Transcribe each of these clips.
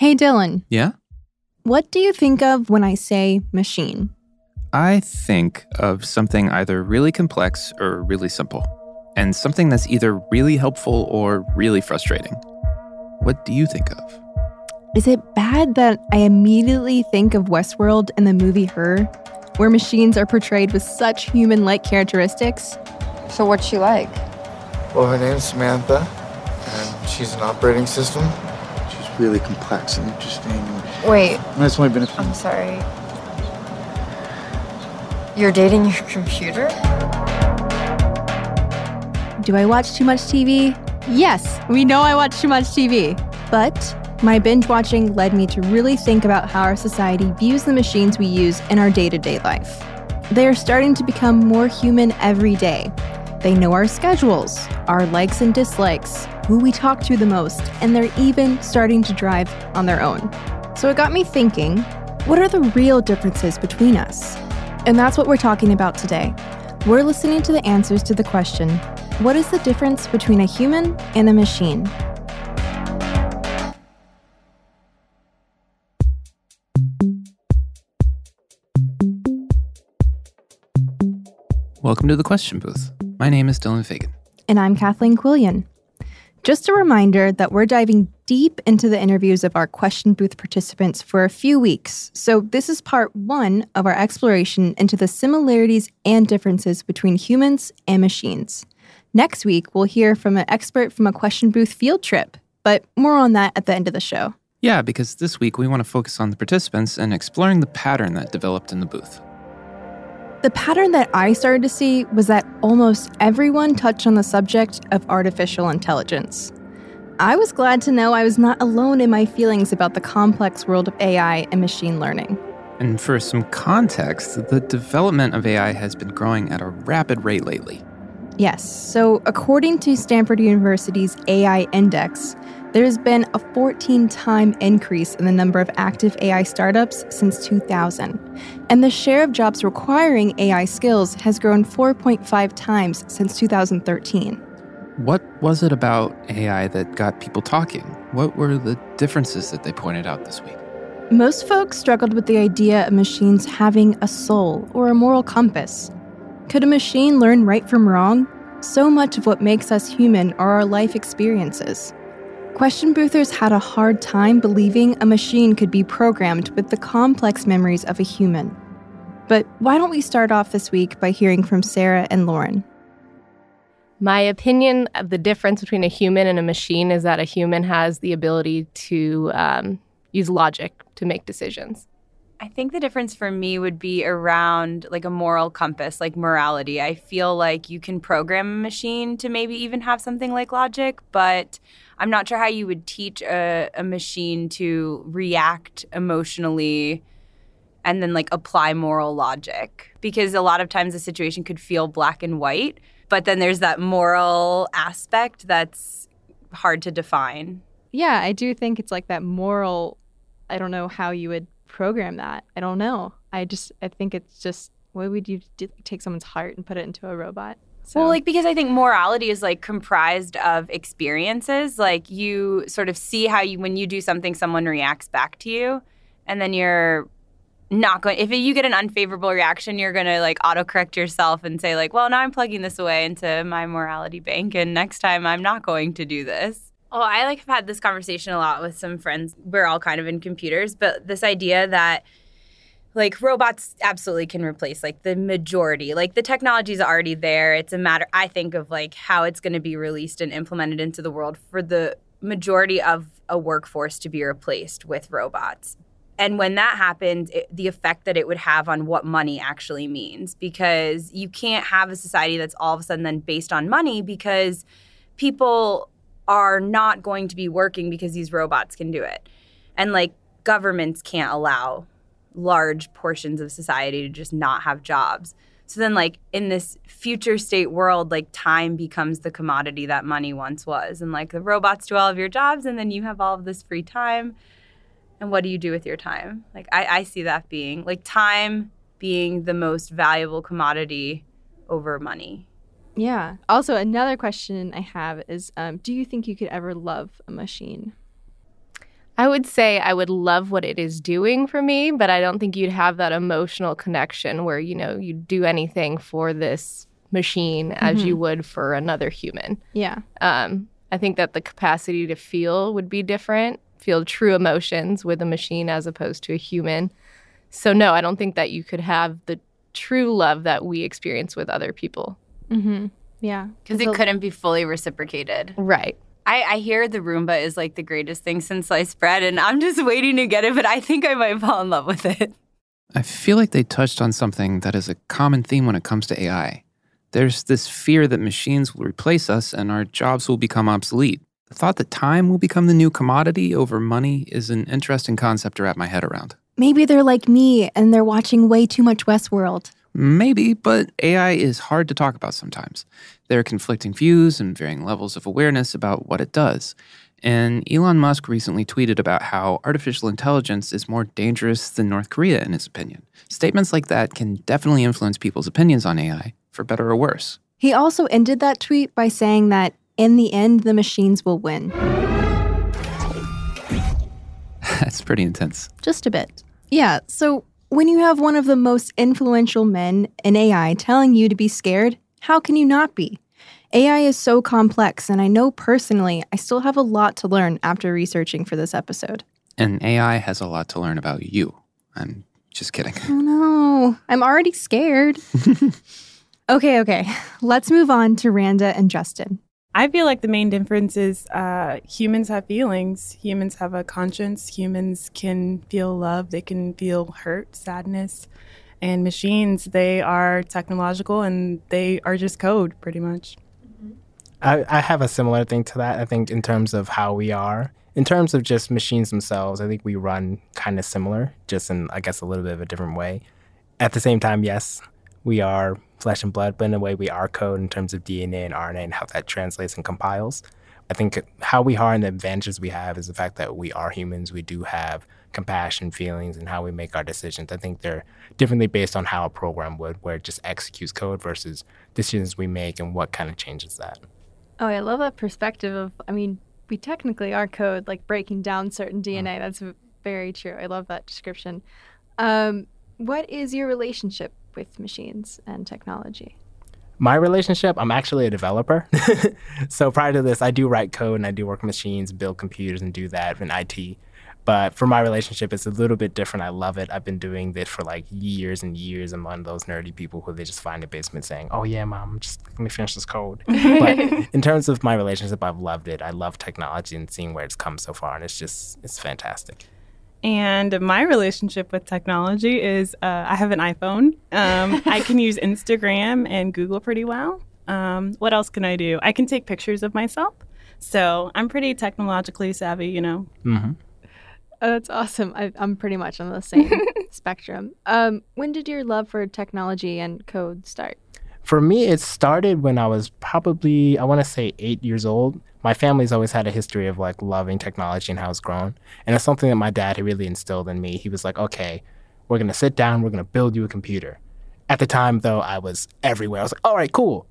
Hey, Dylan. Yeah? What do you think of when I say machine? I think of something either really complex or really simple, and something that's either really helpful or really frustrating. What do you think of? Is it bad that I immediately think of Westworld and the movie Her, where machines are portrayed with such human like characteristics? So, what's she like? Well, her name's Samantha, and she's an operating system. She's really complex and interesting. Wait, And it's only been a few. I'm sorry. You're dating your computer? Do I watch too much TV? Yes, we know I watch too much TV. But my binge watching led me to really think about how our society views the machines we use in our day to day life. They are starting to become more human every day. They know our schedules, our likes and dislikes, who we talk to the most, and they're even starting to drive on their own. So it got me thinking what are the real differences between us? And that's what we're talking about today. We're listening to the answers to the question what is the difference between a human and a machine? Welcome to the question booth. My name is Dylan Fagan. And I'm Kathleen Quillian. Just a reminder that we're diving deep into the interviews of our question booth participants for a few weeks. So, this is part one of our exploration into the similarities and differences between humans and machines. Next week, we'll hear from an expert from a question booth field trip, but more on that at the end of the show. Yeah, because this week we want to focus on the participants and exploring the pattern that developed in the booth. The pattern that I started to see was that almost everyone touched on the subject of artificial intelligence. I was glad to know I was not alone in my feelings about the complex world of AI and machine learning. And for some context, the development of AI has been growing at a rapid rate lately. Yes, so according to Stanford University's AI Index, there's been a 14 time increase in the number of active AI startups since 2000. And the share of jobs requiring AI skills has grown 4.5 times since 2013. What was it about AI that got people talking? What were the differences that they pointed out this week? Most folks struggled with the idea of machines having a soul or a moral compass. Could a machine learn right from wrong? So much of what makes us human are our life experiences. Question boothers had a hard time believing a machine could be programmed with the complex memories of a human. But why don't we start off this week by hearing from Sarah and Lauren? My opinion of the difference between a human and a machine is that a human has the ability to um, use logic to make decisions. I think the difference for me would be around like a moral compass, like morality. I feel like you can program a machine to maybe even have something like logic, but I'm not sure how you would teach a, a machine to react emotionally and then like apply moral logic. Because a lot of times the situation could feel black and white, but then there's that moral aspect that's hard to define. Yeah, I do think it's like that moral I don't know how you would program that. I don't know. I just I think it's just why would you do, take someone's heart and put it into a robot? So. Well, like because I think morality is like comprised of experiences. Like you sort of see how you when you do something, someone reacts back to you, and then you're not going. If you get an unfavorable reaction, you're gonna like autocorrect yourself and say like, well, now I'm plugging this away into my morality bank, and next time I'm not going to do this. Oh, I like have had this conversation a lot with some friends. We're all kind of in computers, but this idea that like robots absolutely can replace like the majority. Like the technology is already there. It's a matter i think of like how it's going to be released and implemented into the world for the majority of a workforce to be replaced with robots. And when that happens it, the effect that it would have on what money actually means because you can't have a society that's all of a sudden then based on money because people are not going to be working because these robots can do it. And like governments can't allow large portions of society to just not have jobs. So then, like, in this future state world, like, time becomes the commodity that money once was. And, like, the robots do all of your jobs, and then you have all of this free time. And what do you do with your time? Like, I, I see that being, like, time being the most valuable commodity over money. Yeah. Also, another question I have is um, Do you think you could ever love a machine? I would say I would love what it is doing for me, but I don't think you'd have that emotional connection where, you know, you'd do anything for this machine as mm-hmm. you would for another human. Yeah. Um, I think that the capacity to feel would be different, feel true emotions with a machine as opposed to a human. So, no, I don't think that you could have the true love that we experience with other people. Mm-hmm. Yeah. Because it couldn't be fully reciprocated. Right. I, I hear the Roomba is like the greatest thing since sliced bread, and I'm just waiting to get it, but I think I might fall in love with it. I feel like they touched on something that is a common theme when it comes to AI. There's this fear that machines will replace us and our jobs will become obsolete. The thought that time will become the new commodity over money is an interesting concept to wrap my head around. Maybe they're like me and they're watching way too much Westworld. Maybe, but AI is hard to talk about sometimes. There are conflicting views and varying levels of awareness about what it does. And Elon Musk recently tweeted about how artificial intelligence is more dangerous than North Korea, in his opinion. Statements like that can definitely influence people's opinions on AI, for better or worse. He also ended that tweet by saying that in the end, the machines will win. That's pretty intense. Just a bit. Yeah, so when you have one of the most influential men in AI telling you to be scared, how can you not be? AI is so complex, and I know personally I still have a lot to learn after researching for this episode. And AI has a lot to learn about you. I'm just kidding. Oh no, I'm already scared. okay, okay. Let's move on to Randa and Justin. I feel like the main difference is uh, humans have feelings. Humans have a conscience. Humans can feel love. They can feel hurt, sadness. And machines, they are technological and they are just code pretty much. Mm-hmm. I, I have a similar thing to that. I think in terms of how we are, in terms of just machines themselves, I think we run kind of similar, just in, I guess, a little bit of a different way. At the same time, yes, we are flesh and blood, but in a way we are code in terms of DNA and RNA and how that translates and compiles. I think how we are and the advantages we have is the fact that we are humans. We do have compassion, feelings, and how we make our decisions. I think they're differently based on how a program would, where it just executes code versus decisions we make and what kind of changes that. Oh, I love that perspective of, I mean, we technically are code, like breaking down certain DNA. Mm. That's very true. I love that description. Um, what is your relationship with machines and technology? My relationship, I'm actually a developer. so prior to this, I do write code and I do work machines, build computers, and do that in IT. But for my relationship, it's a little bit different. I love it. I've been doing this for like years and years. I'm one of those nerdy people who they just find a basement saying, "Oh yeah, mom, just let me finish this code." but in terms of my relationship, I've loved it. I love technology and seeing where it's come so far, and it's just it's fantastic. And my relationship with technology is uh, I have an iPhone. Um, I can use Instagram and Google pretty well. Um, what else can I do? I can take pictures of myself. So I'm pretty technologically savvy, you know. Mm-hmm. Oh, that's awesome. I, am pretty much on the same spectrum. Um, when did your love for technology and code start? For me, it started when I was probably, I want to say eight years old. My family's always had a history of like loving technology and how it's grown. And it's something that my dad had really instilled in me. He was like, okay, we're going to sit down, we're going to build you a computer. At the time, though, I was everywhere. I was like, all right, cool.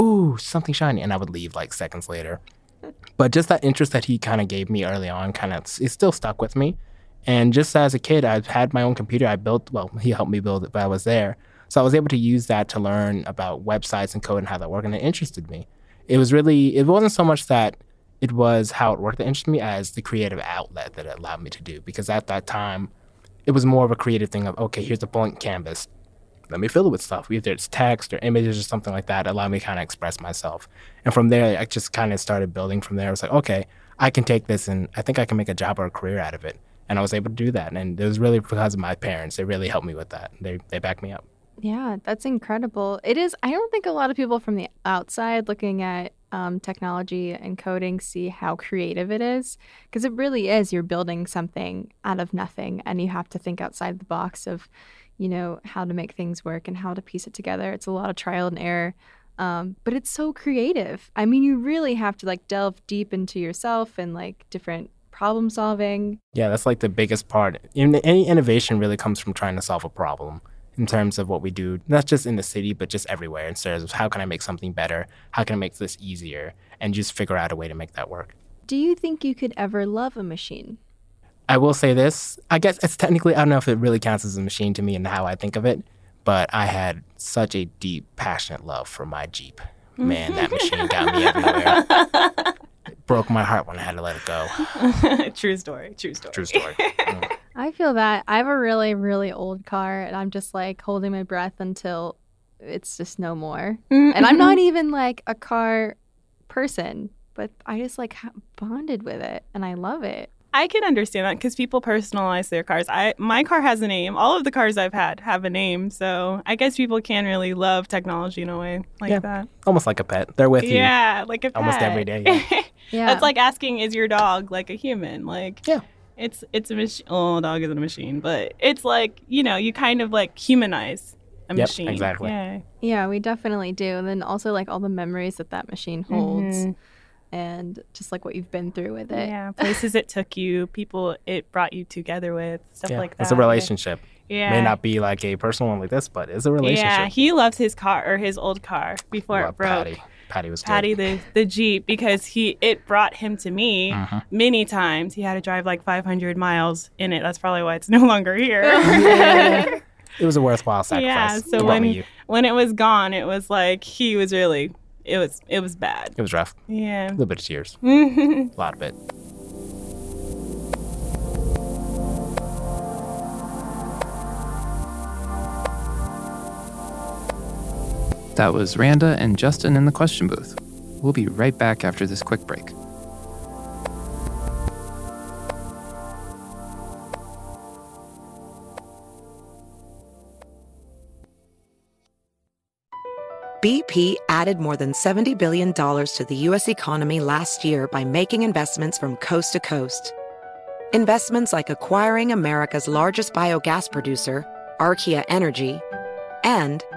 Ooh, something shiny. And I would leave like seconds later. But just that interest that he kind of gave me early on kind of, it still stuck with me. And just as a kid, I had my own computer. I built, well, he helped me build it, but I was there. So I was able to use that to learn about websites and code and how that worked, and it interested me. It was really, it wasn't so much that it was how it worked that interested me as the creative outlet that it allowed me to do. Because at that time, it was more of a creative thing of, okay, here's a blank canvas. Let me fill it with stuff, either it's text or images or something like that. Allow me to kind of express myself. And from there, I just kind of started building from there. I was like, okay, I can take this and I think I can make a job or a career out of it and I was able to do that. And it was really because of my parents. They really helped me with that. They they backed me up. Yeah, that's incredible. It is. I don't think a lot of people from the outside looking at um, technology and coding see how creative it is because it really is. You're building something out of nothing, and you have to think outside the box of, you know, how to make things work and how to piece it together. It's a lot of trial and error. Um, but it's so creative. I mean, you really have to like delve deep into yourself and like different problem solving. Yeah, that's like the biggest part. Any innovation really comes from trying to solve a problem in terms of what we do, not just in the city, but just everywhere. In terms of how can I make something better? How can I make this easier? And just figure out a way to make that work. Do you think you could ever love a machine? I will say this. I guess it's technically, I don't know if it really counts as a machine to me and how I think of it, but I had such a deep, passionate love for my Jeep. Man, that machine got me everywhere. It broke my heart when I had to let it go. true story. True story. True story. Mm. I feel that. I have a really, really old car, and I'm just like holding my breath until it's just no more. Mm-hmm. And I'm not even like a car person, but I just like bonded with it, and I love it. I can understand that because people personalize their cars. I my car has a name. All of the cars I've had have a name, so I guess people can really love technology in a way like yeah. that. Almost like a pet. They're with you. Yeah, like a pet. Almost every day. Yeah. yeah. That's like asking, "Is your dog like a human?" Like yeah. It's it's a machine. Oh, dog isn't a machine, but it's like you know you kind of like humanize a yep, machine. Exactly. Yeah. Yeah, we definitely do, and then also like all the memories that that machine holds. Mm-hmm and just like what you've been through with it. Yeah, places it took you, people it brought you together with, stuff yeah, like that. It's a relationship. Yeah. May not be like a personal one like this, but it's a relationship. Yeah, he loves his car or his old car before Love it broke. Patty. Patty was Patty good. the the Jeep because he it brought him to me Mhm. many times. He had to drive like 500 miles in it. That's probably why it's no longer here. It was a worthwhile sacrifice. yeah. So brought when when it was gone, it was like he was really it was it was bad. It was rough. Yeah. A little bit of tears. a lot of it. That was Randa and Justin in the question booth. We'll be right back after this quick break. BP added more than $70 billion to the U.S. economy last year by making investments from coast to coast. Investments like acquiring America's largest biogas producer, Archaea Energy, and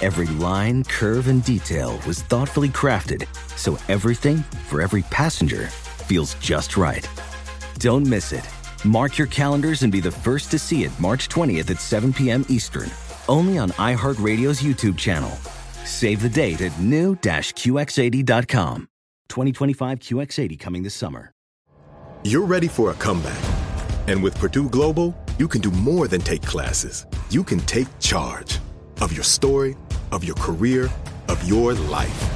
Every line, curve, and detail was thoughtfully crafted so everything for every passenger feels just right. Don't miss it. Mark your calendars and be the first to see it March 20th at 7 p.m. Eastern, only on iHeartRadio's YouTube channel. Save the date at new-QX80.com. 2025 QX80 coming this summer. You're ready for a comeback. And with Purdue Global, you can do more than take classes. You can take charge of your story, of your career, of your life.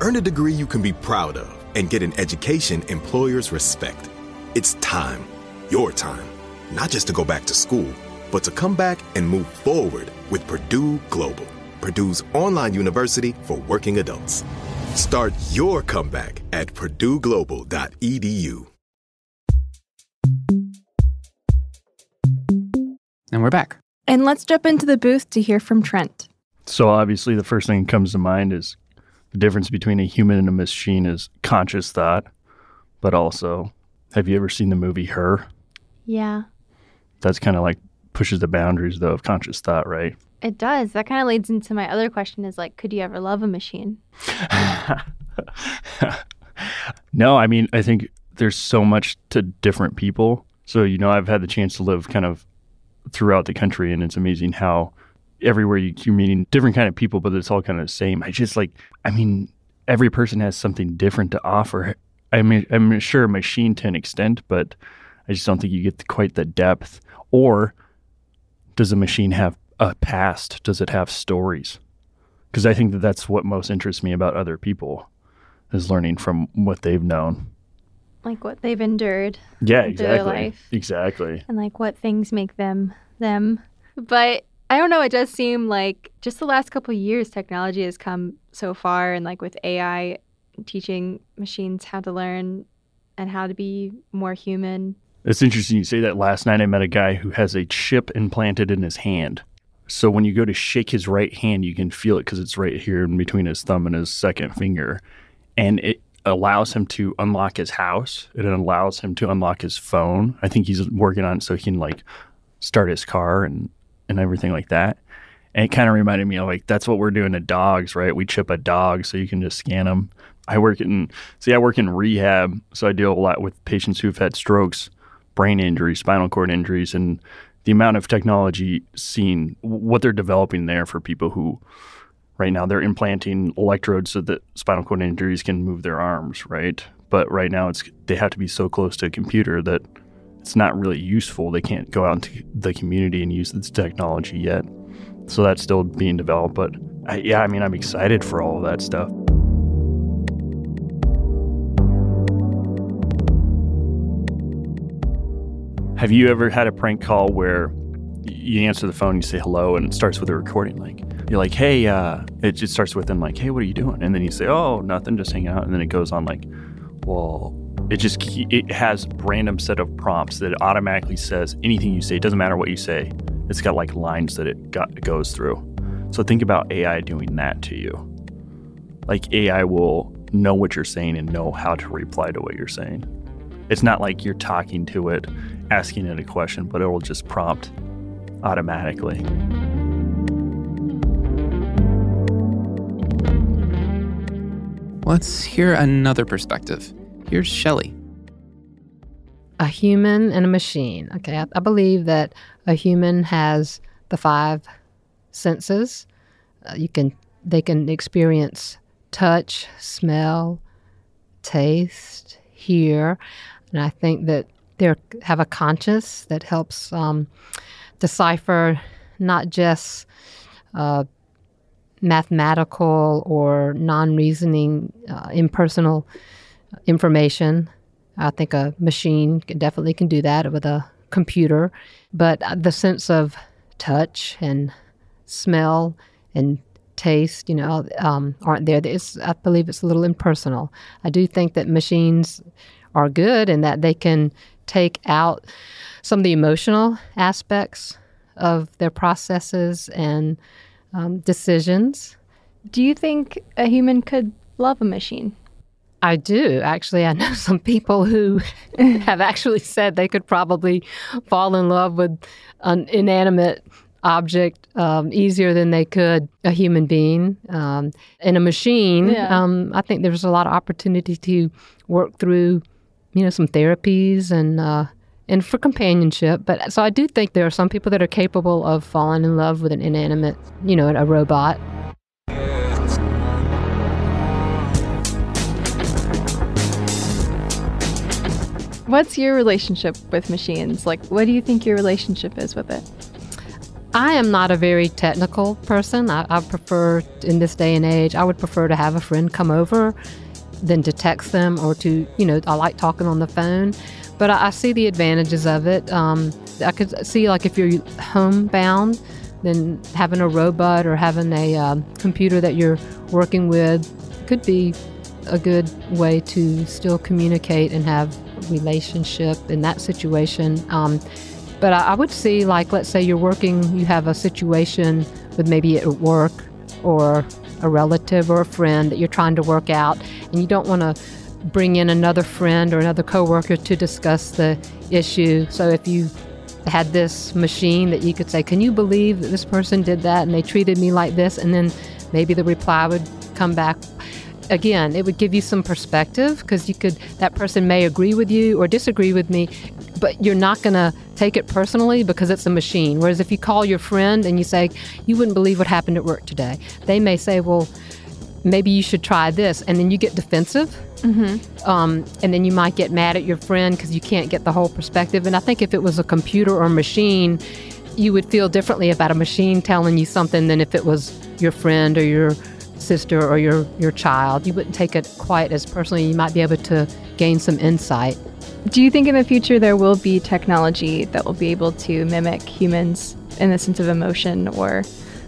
Earn a degree you can be proud of and get an education employers respect. It's time, your time, not just to go back to school, but to come back and move forward with Purdue Global, Purdue's online university for working adults. Start your comeback at purdueglobal.edu. And we're back. And let's jump into the booth to hear from Trent. So obviously, the first thing that comes to mind is the difference between a human and a machine is conscious thought, but also, have you ever seen the movie Her? Yeah, That's kind of like pushes the boundaries though of conscious thought, right? it does. That kind of leads into my other question is like, could you ever love a machine? No, I mean, I think there's so much to different people. So, you know, I've had the chance to live kind of throughout the country, and it's amazing how everywhere you, you're meeting different kind of people, but it's all kind of the same. I just like, I mean, every person has something different to offer. I mean, I'm sure a machine to an extent, but I just don't think you get quite the depth. Or does a machine have a past? Does it have stories? Because I think that that's what most interests me about other people is learning from what they've known. Like what they've endured. Yeah, exactly. Their life. Exactly. and like what things make them them. But I don't know, it does seem like just the last couple years technology has come so far and like with AI teaching machines how to learn and how to be more human. It's interesting you say that. Last night I met a guy who has a chip implanted in his hand. So when you go to shake his right hand, you can feel it because it's right here in between his thumb and his second finger. And it allows him to unlock his house. It allows him to unlock his phone. I think he's working on it so he can like start his car and, and everything like that. And it kind of reminded me of like that's what we're doing to dogs, right? We chip a dog so you can just scan them. I work in see, I work in rehab, so I deal a lot with patients who've had strokes, brain injuries, spinal cord injuries, and the amount of technology seen, what they're developing there for people who, right now, they're implanting electrodes so that spinal cord injuries can move their arms, right? But right now, it's they have to be so close to a computer that it's not really useful. They can't go out into the community and use this technology yet. So that's still being developed. But I, yeah, I mean, I'm excited for all of that stuff. Have you ever had a prank call where you answer the phone, you say hello, and it starts with a recording? Like you're like, "Hey," uh, it just starts with them like, "Hey, what are you doing?" And then you say, "Oh, nothing, just hanging out." And then it goes on like, "Well," it just it has random set of prompts that automatically says anything you say. It doesn't matter what you say. It's got like lines that it got it goes through. So think about AI doing that to you. Like AI will know what you're saying and know how to reply to what you're saying. It's not like you're talking to it, asking it a question, but it will just prompt automatically. Let's hear another perspective. Here's Shelley. a human and a machine. Okay, I, I believe that a human has the five senses. Uh, you can they can experience touch, smell, taste, hear, and I think that they have a conscience that helps um, decipher not just uh, mathematical or non-reasoning, uh, impersonal information. I think a machine definitely can do that with a computer, but uh, the sense of touch and smell and taste, you know, um, aren't there. It's, I believe it's a little impersonal. I do think that machines are good and that they can take out some of the emotional aspects of their processes and um, decisions. Do you think a human could love a machine? I do. Actually, I know some people who have actually said they could probably fall in love with an inanimate object um, easier than they could a human being. Um, in a machine, Yeah. um, I think there's a lot of opportunity to work through, you know, some therapies and uh, and for companionship. But so I do think there are some people that are capable of falling in love with an inanimate, you know, a robot. What's your relationship with machines? Like, what do you think your relationship is with it? I am not a very technical person. I, I, prefer, in this day and age, I would prefer to have a friend come over than to text them or to, you know, I like talking on the phone. But I, I see the advantages of it. Um, I could see, like, if you're homebound, then having a robot or having a um, computer that you're working with could be a good way to still communicate and have relationship in that situation. Um, but I, I would see, like, let's say you're working, you have a situation with maybe at work or a relative or a friend that you're trying to work out, and you don't want to bring in another friend or another coworker to discuss the issue. So if you had this machine that you could say, Can you believe that this person did that and they treated me like this? And then maybe the reply would come back. Again, it would give you some perspective because you could, that person may agree with you or disagree with me, but you're not going to take it personally because it's a machine. Whereas if you call your friend and you say, You wouldn't believe what happened at work today, they may say, Well, maybe you should try this. And then you get defensive. Mm-hmm. Um, and then you might get mad at your friend because you can't get the whole perspective. And I think if it was a computer or a machine, you would feel differently about a machine telling you something than if it was your friend or your sister or your, your child. You wouldn't take it quite as personally. You might be able to gain some insight. Do you think in the future there will be technology that will be able to mimic humans in the sense of emotion or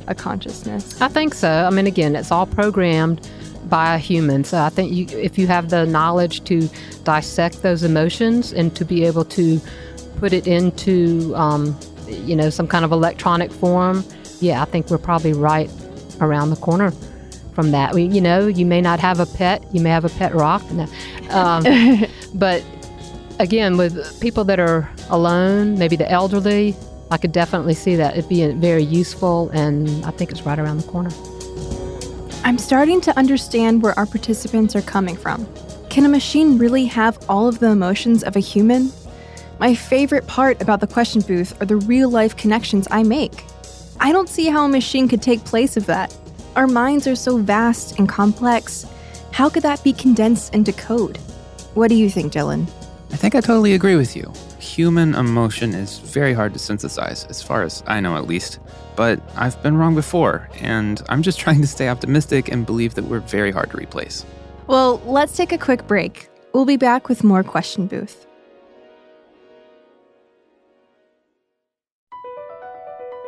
a consciousness? I think so. I mean, again, it's all programmed by a human. So I think you, if you have the knowledge to dissect those emotions and to be able to put it into, um, you know, some kind of electronic form, yeah, I think we're probably right around the corner from that. We, you know, you may not have a pet, you may have a pet rock, um, but again, with people that are alone, maybe the elderly, I could definitely see that it being very useful, and I think it's right around the corner. I'm starting to understand where our participants are coming from. Can a machine really have all of the emotions of a human? My favorite part about the question booth are the real life connections I make. I don't see how a machine could take place of that. Our minds are so vast and complex. How could that be condensed into code? What do you think, Dylan? I think I totally agree with you. Human emotion is very hard to synthesize, as far as I know at least. But I've been wrong before, and I'm just trying to stay optimistic and believe that we're very hard to replace. Well, let's take a quick break. We'll be back with more Question Booth.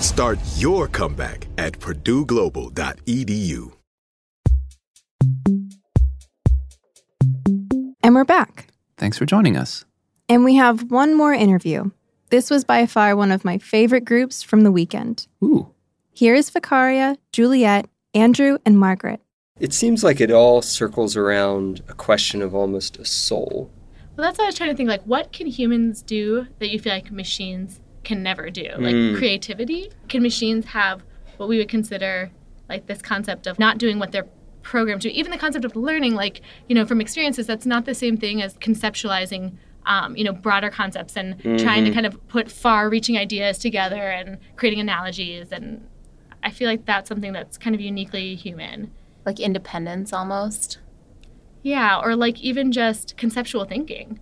Start your comeback at purdueglobal.edu. And we're back. Thanks for joining us. And we have one more interview. This was by far one of my favorite groups from the weekend. Ooh. Here is Vicaria, Juliet, Andrew, and Margaret. It seems like it all circles around a question of almost a soul. Well, that's what I was trying to think. Like, what can humans do that you feel like machines can never do? Like Mm. creativity? Can machines have what we would consider like this concept of not doing what they're programmed to? Even the concept of learning, like, you know, from experiences, that's not the same thing as conceptualizing. Um, you know, broader concepts and trying to kind of put far-reaching ideas together and creating analogies, and I feel like that's something that's kind of uniquely human. Like independence almost. Yeah, or like even just conceptual thinking.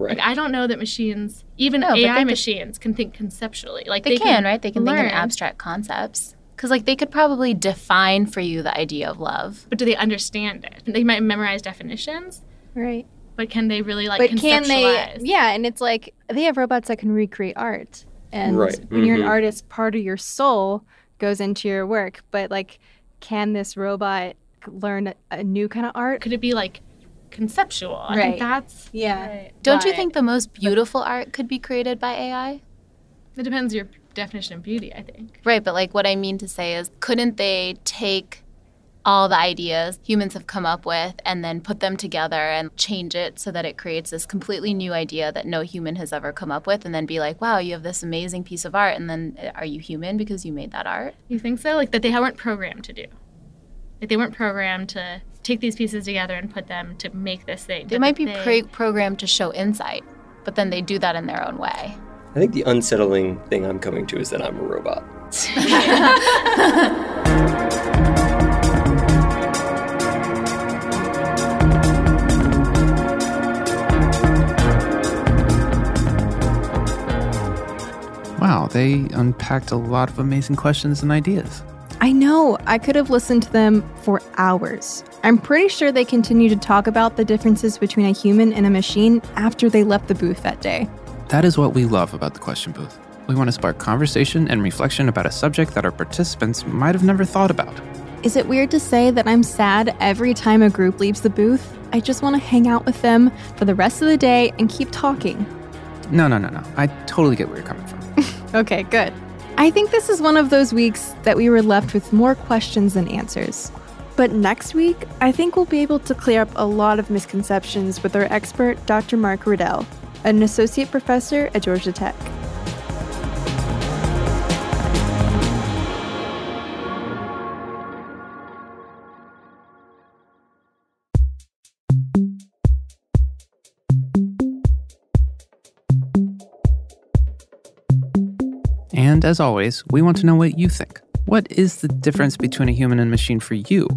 Right. Like I don't know that machines, even No, but they AI could- machines, can think conceptually. Like they, they, can, right? They can think in learn. abstract concepts. Because like they could probably define for you the idea of love. But do they understand it? They might memorize definitions, Right. but can they really like but can they? conceptualize? Yeah, and it's like they have robots that can recreate art, and Right. when you're an Mhm. artist, part of your soul goes into your work. But like, can this robot learn a, a new kind of art? Could it be like conceptual? I Right. think that's Yeah. Don't you think the most beautiful art could be created by AI? It depends your definition of beauty. I think. Right, but like what I mean to say is, couldn't they take all the ideas humans have come up with and then put them together and change it so that it creates this completely new idea that no human has ever come up with and then be like, wow, you have this amazing piece of art and then uh, are you human because you made that art? You think so? Like that they weren't programmed to do. Like they weren't programmed to take these pieces together and put them to make this thing. They but might that be they- pre- programmed to show insight, but then they do that in their own way. I think the unsettling thing I'm coming to is that I'm a robot. Wow, they unpacked a lot of amazing questions and ideas. I know. I could have listened to them for hours. I'm pretty sure they continued to talk about the differences between a human and a machine after they left the booth that day. That is what we love about the question booth. We want to spark conversation and reflection about a subject that our participants might have never thought about. Is it weird to say that I'm sad every time a group leaves the booth? I just want to hang out with them for the rest of the day and keep talking. No, no, no, no. I totally get where you're coming from. Okay, good. I think this is one of those weeks that we were left with more questions than answers. But next week, I think we'll be able to clear up a lot of misconceptions with our expert, Dr. Mark Riedl, an associate professor at Georgia Tech. And as always, we want to know what you think. What is the difference between a human and machine for you?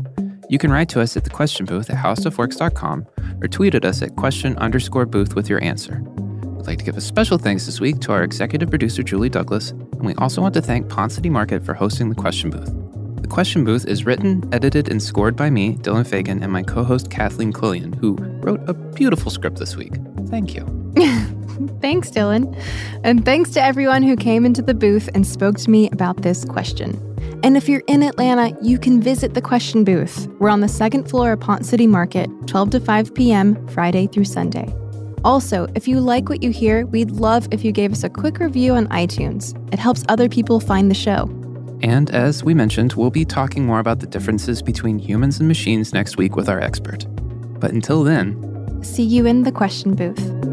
You can write to us at the question booth at howstuffworks.com or tweet at us at question underscore booth with your answer. We'd like to give a special thanks this week to our executive producer, Julie Douglas, and we also want to thank Ponce City Market for hosting the question booth. The question booth is written, edited, and scored by me, Dylan Fagan, and my co host, Kathleen Quillian, who wrote a beautiful script this week. Thank you. Thanks, Dylan. And thanks to everyone who came into the booth and spoke to me about this question. And if you're in Atlanta, you can visit the question booth. We're on the second floor of Ponce City Market, 12 to 5 p.m., Friday through Sunday. Also, if you like what you hear, we'd love if you gave us a quick review on iTunes. It helps other people find the show. And as we mentioned, we'll be talking more about the differences between humans and machines next week with our expert. But until then, See you in the question booth.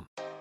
com.